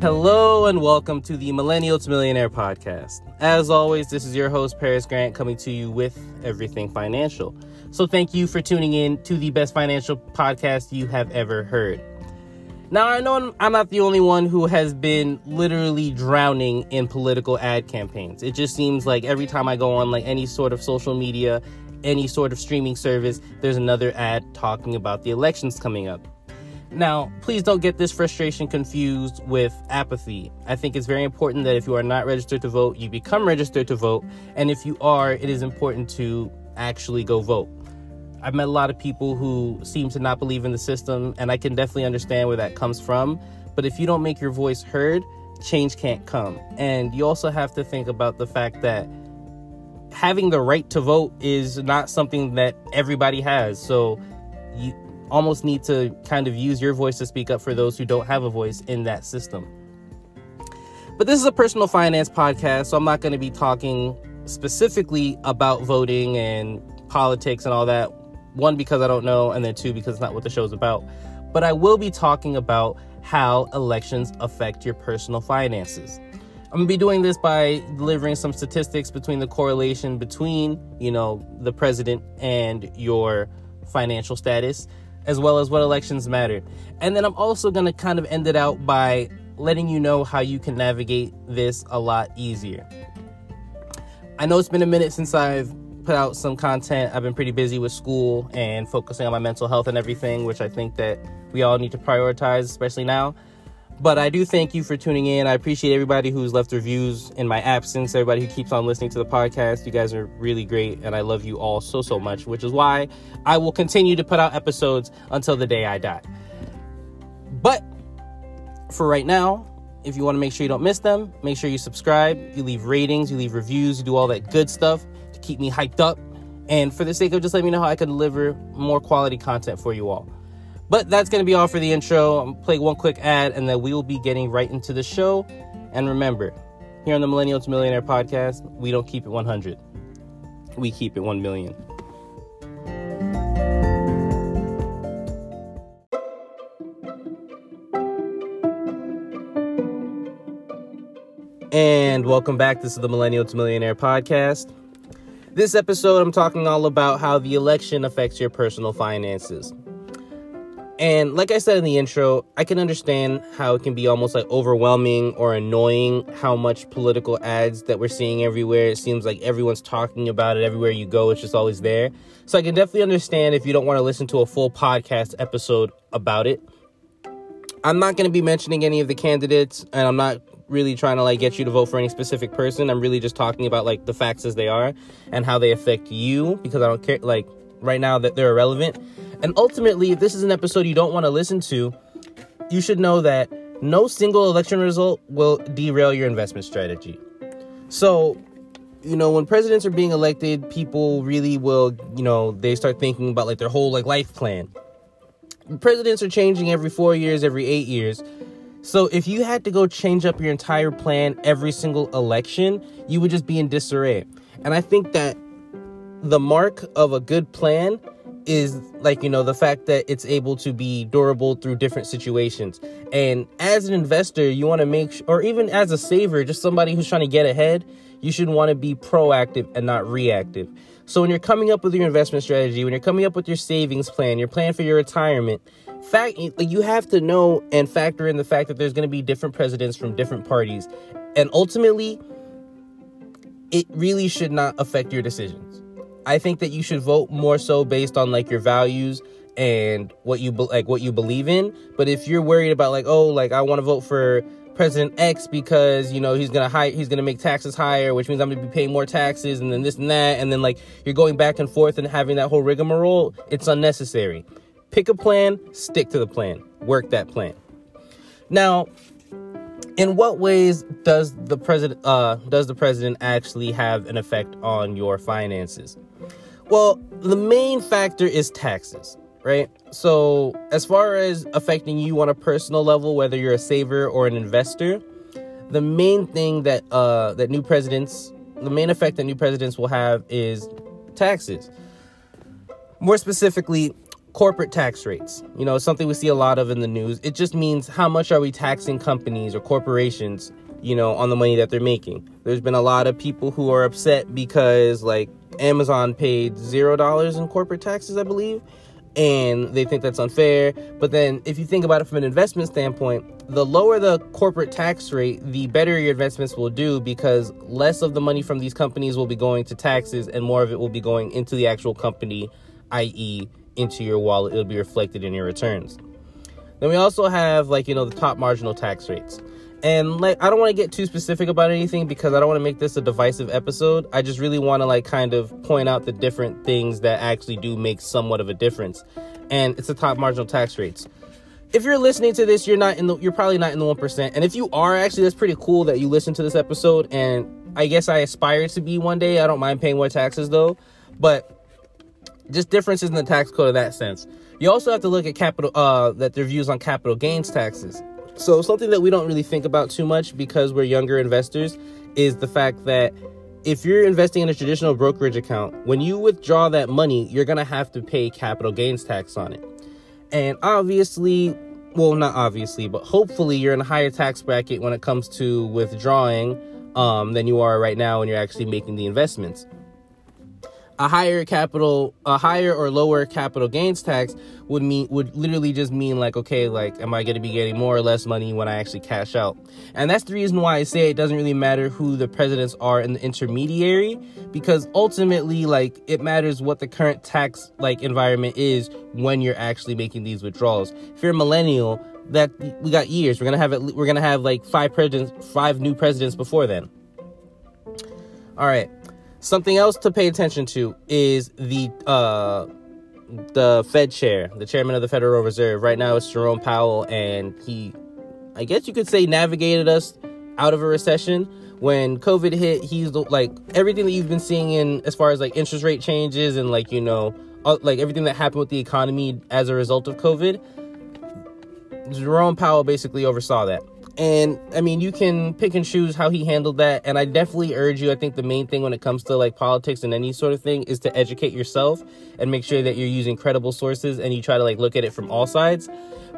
Hello and welcome to the Millennial to Millionaire podcast. As always, this is your host, Paris Grant, coming to you with everything financial. So, thank you for tuning in to the best financial podcast you have ever heard. Now, I know I'm not the only one who has been literally drowning in political ad campaigns. It just seems like every time I go on like any sort of social media, any sort of streaming service, there's another ad talking about the elections coming up. Now, please don't get this frustration confused with apathy. I think it's very important that if you are not registered to vote, you become registered to vote. And if you are, it is important to actually go vote. I've met a lot of people who seem to not believe in the system, and I can definitely understand where that comes from. But if you don't make your voice heard, change can't come. And you also have to think about the fact that having the right to vote is not something that everybody has. So almost need to kind of use your voice to speak up for those who don't have a voice in that system. But this is a personal finance podcast, so I'm not going to be talking specifically about voting and politics and all that one, because I don't know, and then two, because it's not what the show's about. But I will be talking about how elections affect your personal finances. I'm gonna be doing this by delivering some statistics between the correlation between, you know, the president and your financial status, as well as what elections matter. And then I'm also gonna kind of end it out by letting you know how you can navigate this a lot easier. I know it's been a minute since I've put out some content. I've been pretty busy with school and focusing on my mental health and everything, which I think that we all need to prioritize, especially now. But I do thank you for tuning in. I appreciate everybody who's left reviews in my absence, everybody who keeps on listening to the podcast. You guys are really great, and I love you all so, so much, which is why I will continue to put out episodes until the day I die. But for right now, if you want to make sure you don't miss them, make sure you subscribe, you leave ratings, you leave reviews, you do all that good stuff to keep me hyped up. And for the sake of just letting me know how I can deliver more quality content for you all. But that's going to be all for the intro. I'm play one quick ad and then we will be getting right into the show. And remember, here on the Millennial to Millionaire podcast, we don't keep it 100. We keep it 1 million. And welcome back. This is the Millennial to Millionaire podcast. This episode, I'm talking all about how the election affects your personal finances. And like I said in the intro, I can understand how it can be almost like overwhelming or annoying how much political ads that we're seeing everywhere. It seems like everyone's talking about it everywhere you go, it's just always there. So I can definitely understand if you don't want to listen to a full podcast episode about it. I'm not going to be mentioning any of the candidates, and I'm not really trying to like get you to vote for any specific person. I'm really just talking about like the facts as they are and how they affect you because I don't care like right now that they're irrelevant. And ultimately, if this is an episode you don't want to listen to, you should know that no single election result will derail your investment strategy. So, you know, when presidents are being elected, people really will, you know, they start thinking about like their whole like life plan. Presidents are changing every 4 years, every 8 years. So if you had to go change up your entire plan every single election, you would just be in disarray. And I think that the mark of a good plan is like you know the fact that it's able to be durable through different situations. And as an investor you want to make sure, or even as a saver just somebody who's trying to get ahead you should want to be proactive and not reactive. So when you're coming up with your investment strategy when you're coming up with your savings plan your plan for your retirement fact you have to know and factor in the fact that there's going to be different presidents from different parties. And ultimately it really should not affect your decisions I think that you should vote more so based on like your values and what you be- like what you believe in. But if you're worried about like oh like I want to vote for President X because you know he's gonna high he's gonna make taxes higher, which means I'm gonna be paying more taxes, and then this and that, and then like you're going back and forth and having that whole rigmarole, it's unnecessary. Pick a plan, stick to the plan, work that plan. Now, in what ways does the president uh, does the president actually have an effect on your finances? Well, the main factor is taxes, right? So, as far as affecting you on a personal level, whether you're a saver or an investor, the main thing that uh, that new presidents, the main effect that new presidents will have is taxes. More specifically, corporate tax rates. You know, something we see a lot of in the news. It just means how much are we taxing companies or corporations, you know, on the money that they're making. There's been a lot of people who are upset because like Amazon paid $0 in corporate taxes, I believe, and they think that's unfair. But then if you think about it from an investment standpoint, the lower the corporate tax rate, the better your investments will do because less of the money from these companies will be going to taxes and more of it will be going into the actual company, i.e., into your wallet. It'll be reflected in your returns. Then we also have like, you know, the top marginal tax rates. And like I don't want to get too specific about anything because I don't want to make this a divisive episode. I just really want to like kind of point out the different things that actually do make somewhat of a difference. And it's the top marginal tax rates if you're listening to this, you're not in the you're probably not in the 1%. And if you are actually that's pretty cool that you listen to this episode and I guess I aspire to be one day. I don't mind paying more taxes though, but just differences in the tax code in that sense. You also have to look at capital uh that their views on capital gains taxes. So something that we don't really think about too much because we're younger investors is the fact that if you're investing in a traditional brokerage account, when you withdraw that money, you're going to have to pay capital gains tax on it. And obviously, well, not obviously, but hopefully you're in a higher tax bracket when it comes to withdrawing um, than you are right now when you're actually making the investments a higher capital a higher or lower capital gains tax would mean would literally just mean like okay like am i going to be getting more or less money when i actually cash out? And that's the reason why i say it doesn't really matter who the presidents are in the intermediary because ultimately like it matters what the current tax like environment is when you're actually making these withdrawals. If you're a millennial that we got years. We're gonna have it we're gonna have like five presidents five new presidents before then. All right Something else to pay attention to is the uh, the Fed chair, the chairman of the Federal Reserve. Right now, it's Jerome Powell, and he, I guess you could say, navigated us out of a recession. When COVID hit, he's like everything that you've been seeing in as far as like interest rate changes and like you know, like everything that happened with the economy as a result of COVID. Jerome Powell basically oversaw that. And I mean, you can pick and choose how he handled that. And I definitely urge you. I think the main thing when it comes to like politics and any sort of thing is to educate yourself and make sure that you're using credible sources and you try to like look at it from all sides.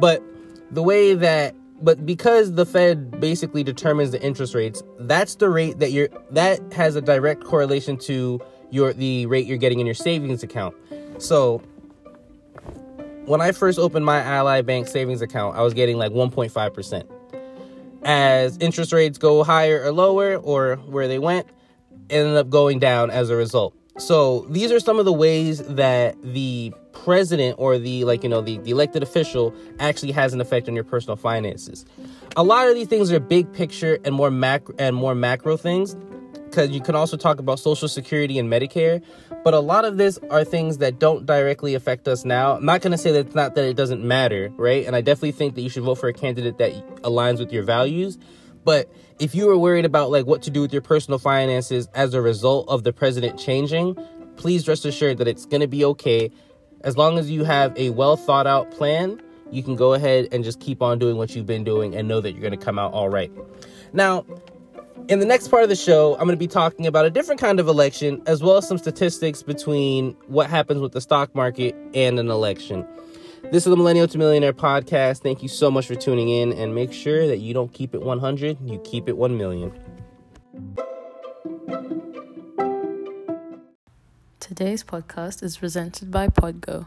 But the way that but because the Fed basically determines the interest rates, that's the rate that you're that has a direct correlation to your the rate you're getting in your savings account. So when I first opened my Ally Bank savings account, I was getting like 1.5% as interest rates go higher or lower or where they went ended up going down as a result. So these are some of the ways that the president or the like you know the, the elected official actually has an effect on your personal finances. A lot of these things are big picture and more macro and more macro things because you can also talk about social security and medicare but a lot of this are things that don't directly affect us now. I'm not going to say that it's not that it doesn't matter, right? And I definitely think that you should vote for a candidate that aligns with your values. But if you are worried about like what to do with your personal finances as a result of the president changing, please rest assured that it's going to be okay as long as you have a well thought out plan. You can go ahead and just keep on doing what you've been doing and know that you're going to come out all right. Now, in the next part of the show, I'm going to be talking about a different kind of election, as well as some statistics between what happens with the stock market and an election. This is the Millennial to Millionaire podcast. Thank you so much for tuning in, and make sure that you don't keep it 100, you keep it 1 million. Today's podcast is presented by Podgo.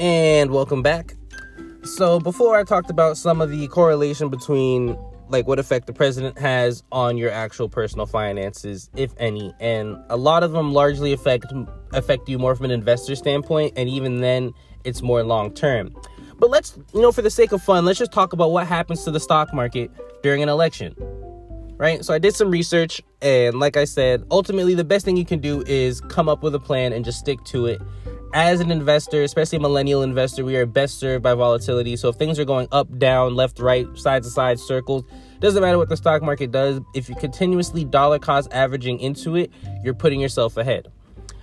And welcome back. So, before I talked about some of the correlation between like what effect the president has on your actual personal finances, if any, and a lot of them largely affect affect you more from an investor standpoint, and even then, it's more long term. But let's, you know, for the sake of fun, let's just talk about what happens to the stock market during an election. right? So I did some research, and like I said, ultimately, the best thing you can do is come up with a plan and just stick to it. As an investor, especially a millennial investor, we are best served by volatility. So if things are going up, down, left, right, side to side, circles, doesn't matter what the stock market does. If you're continuously dollar cost averaging into it, you're putting yourself ahead.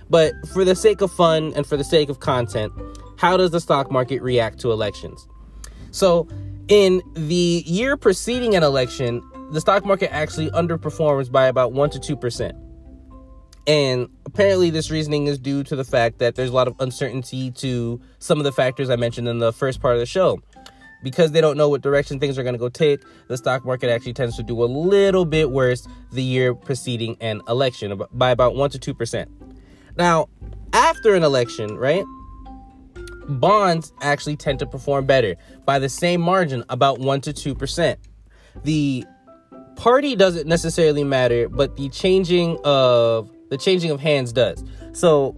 But for the sake of fun and for the sake of content, how does the stock market react to elections? So, in the year preceding an election, the stock market actually underperforms by about 1 to 2%. And apparently, this reasoning is due to the fact that there's a lot of uncertainty to some of the factors I mentioned in the first part of the show. Because they don't know what direction things are going to go take, the stock market actually tends to do a little bit worse the year preceding an election by about 1 to 2%. Now, after an election, right? Bonds actually tend to perform better by the same margin, about 1 to 2%. The party doesn't necessarily matter, but the changing of the changing of hands does. So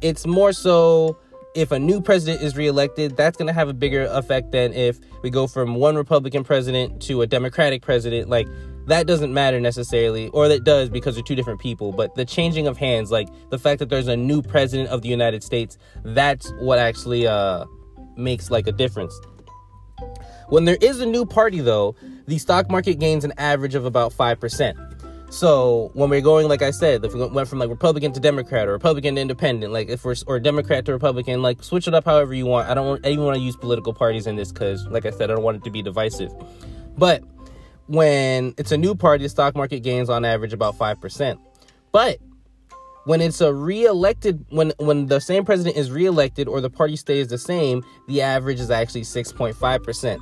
it's more so if a new president is reelected, that's going to have a bigger effect than if we go from one Republican president to a Democratic president. Like that doesn't matter necessarily, or that does because they're two different people. But the changing of hands, like the fact that there's a new president of the United States, that's what actually uh, makes like a difference. When there is a new party, though, the stock market gains an average of about 5%. So when we're going, like I said, if we went from like Republican to Democrat or Republican to Independent, like if we're or Democrat to Republican, like switch it up however you want. I don't want, even want to use political parties in this because, like I said, I don't want it to be divisive. But when it's a new party, the stock market gains on average about five percent. But when it's a re-elected when when the same president is re-elected or the party stays the same the average is actually 6.5%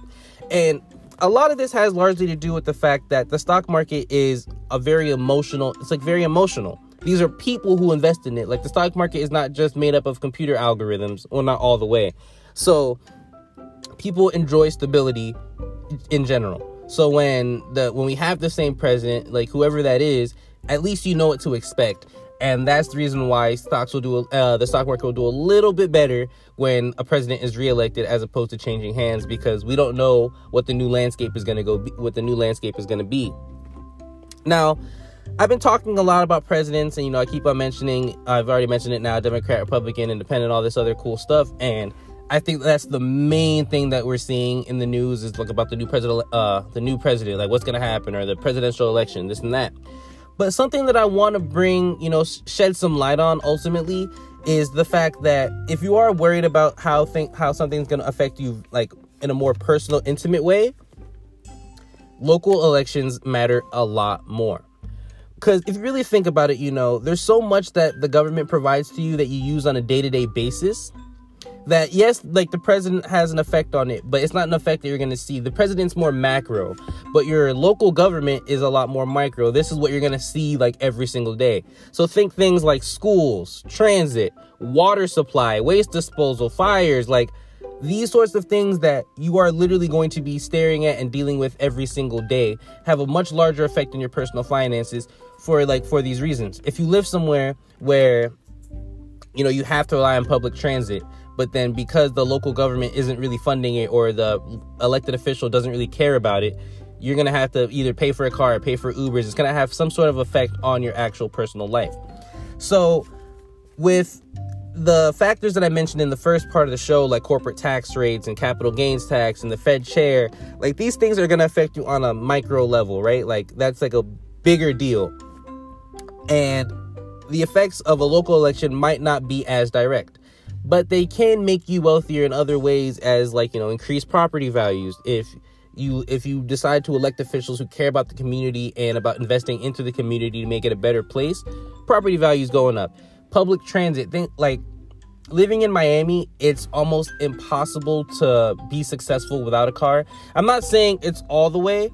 and a lot of this has largely to do with the fact that the stock market is a very emotional, it's like very emotional. These are people who invest in it. Like the stock market is not just made up of computer algorithms, well, not all the way. So people enjoy stability in general. So when the when we have the same president, like whoever that is, at least you know what to expect and that's the reason why stocks will do uh, the stock market will do a little bit better when a president is reelected as opposed to changing hands because we don't know what the new landscape is going to go be, what the new landscape is going to be now i've been talking a lot about presidents and you know i keep on mentioning i've already mentioned it now democrat republican independent all this other cool stuff and I think that's the main thing that we're seeing in the news is like about the new president, uh, the new president, like what's going to happen, or the presidential election, this and that. But something that I want to bring, you know, shed some light on ultimately is the fact that if you are worried about how think how something's going to affect you like in a more personal, intimate way, local elections matter a lot more. Because if you really think about it, you know, there's so much that the government provides to you that you use on a day to day basis that yes, like the president has an effect on it, but it's not an effect that you're going to see. The president's more macro, but your local government is a lot more micro. This is what you're going to see like every single day. So think things like schools, transit, water supply, waste disposal, fires, like these sorts of things that you are literally going to be staring at and dealing with every single day have a much larger effect on your personal finances for like for these reasons. If you live somewhere where you know you have to rely on public transit but then because the local government isn't really funding it or the elected official doesn't really care about it you're going to have to either pay for a car or pay for ubers it's going to have some sort of effect on your actual personal life so with the factors that I mentioned in the first part of the show, like corporate tax rates and capital gains tax and the Fed chair, like these things are going to affect you on a micro level, right? Like that's like a bigger deal. And the effects of a local election might not be as direct but they can make you wealthier in other ways as like you know increased property values. If you if you decide to elect officials who care about the community and about investing into the community to make it a better place property values going up. Public transit think like living in miami it's almost impossible to be successful without a car. I'm not saying it's all the way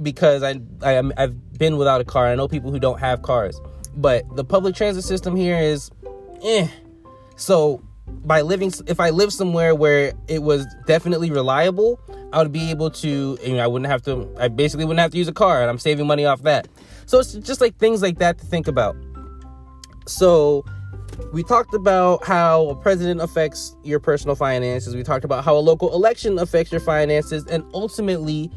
because i, I i've been without a car. I know people who don't have cars but the public transit system here is eh. So by living if I live somewhere where it was definitely reliable, I would be able to you know I wouldn't have to I basically wouldn't have to use a car and I'm saving money off that. So it's just like things like that to think about. So we talked about how a president affects your personal finances. We talked about how a local election affects your finances and ultimately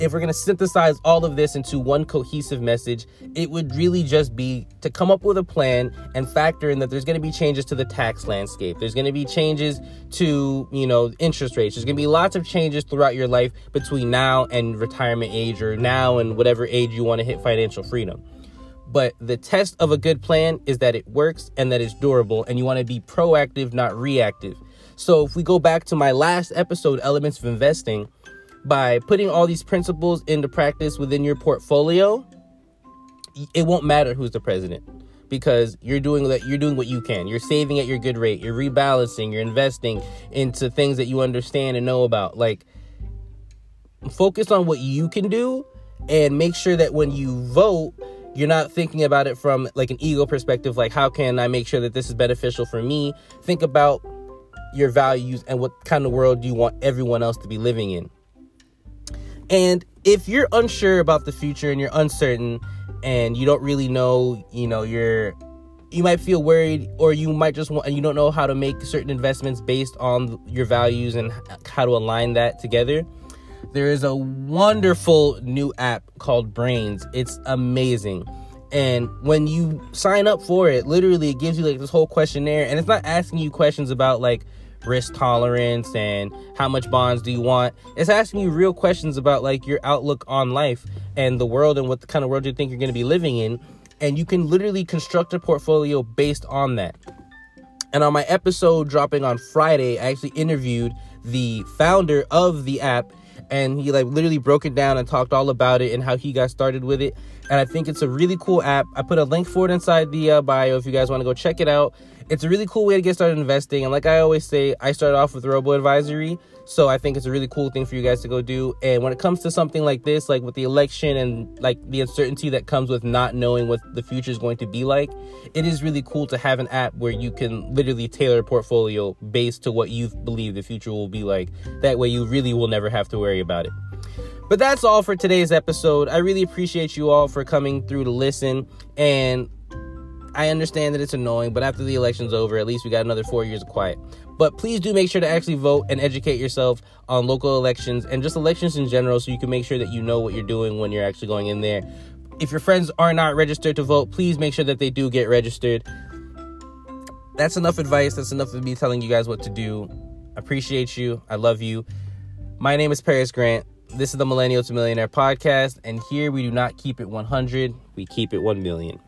if we're going to synthesize all of this into one cohesive message, it would really just be to come up with a plan and factor in that there's going to be changes to the tax landscape. There's going to be changes to, you know, interest rates. There's going to be lots of changes throughout your life between now and retirement age or now and whatever age you want to hit financial freedom. But the test of a good plan is that it works and that it's durable, and you want to be proactive, not reactive. So, if we go back to my last episode, Elements of Investing, by putting all these principles into practice within your portfolio, it won't matter who's the president because you're doing that you're doing what you can. You're saving at your good rate, you're rebalancing, you're investing into things that you understand and know about. Like focus on what you can do and make sure that when you vote, you're not thinking about it from like an ego perspective like how can I make sure that this is beneficial for me? Think about your values and what kind of world do you want everyone else to be living in. And if you're unsure about the future and you're uncertain and you don't really know, you know, you're you might feel worried or you might just want and you don't know how to make certain investments based on your values and how to align that together. There is a wonderful new app called Brains. It's amazing. And when you sign up for it, literally it gives you like this whole questionnaire and it's not asking you questions about like risk tolerance and how much bonds do you want. It's asking you real questions about like your outlook on life and the world and what the kind of world you think you're going to be living in. And you can literally construct a portfolio based on that. And on my episode dropping on Friday, I actually interviewed the founder of the app and he like literally broke it down and talked all about it and how he got started with it and i think it's a really cool app i put a link for it inside the uh, bio if you guys want to go check it out it's a really cool way to get started investing. And like I always say, I started off with robo advisory. So I think it's a really cool thing for you guys to go do. And when it comes to something like this, like with the election and like the uncertainty that comes with not knowing what the future is going to be like, it is really cool to have an app where you can literally tailor a portfolio based to what you believe the future will be like. That way you really will never have to worry about it. But that's all for today's episode. I really appreciate you all for coming through to listen. And I understand that it's annoying, but after the election's over, at least we got another four years of quiet. But please do make sure to actually vote and educate yourself on local elections and just elections in general so you can make sure that you know what you're doing when you're actually going in there. If your friends are not registered to vote, please make sure that they do get registered. That's enough advice. That's enough of me telling you guys what to do. I appreciate you. I love you. My name is Paris Grant. This is the Millennial to Millionaire podcast, and here we do not keep it 100, we keep it 1 million.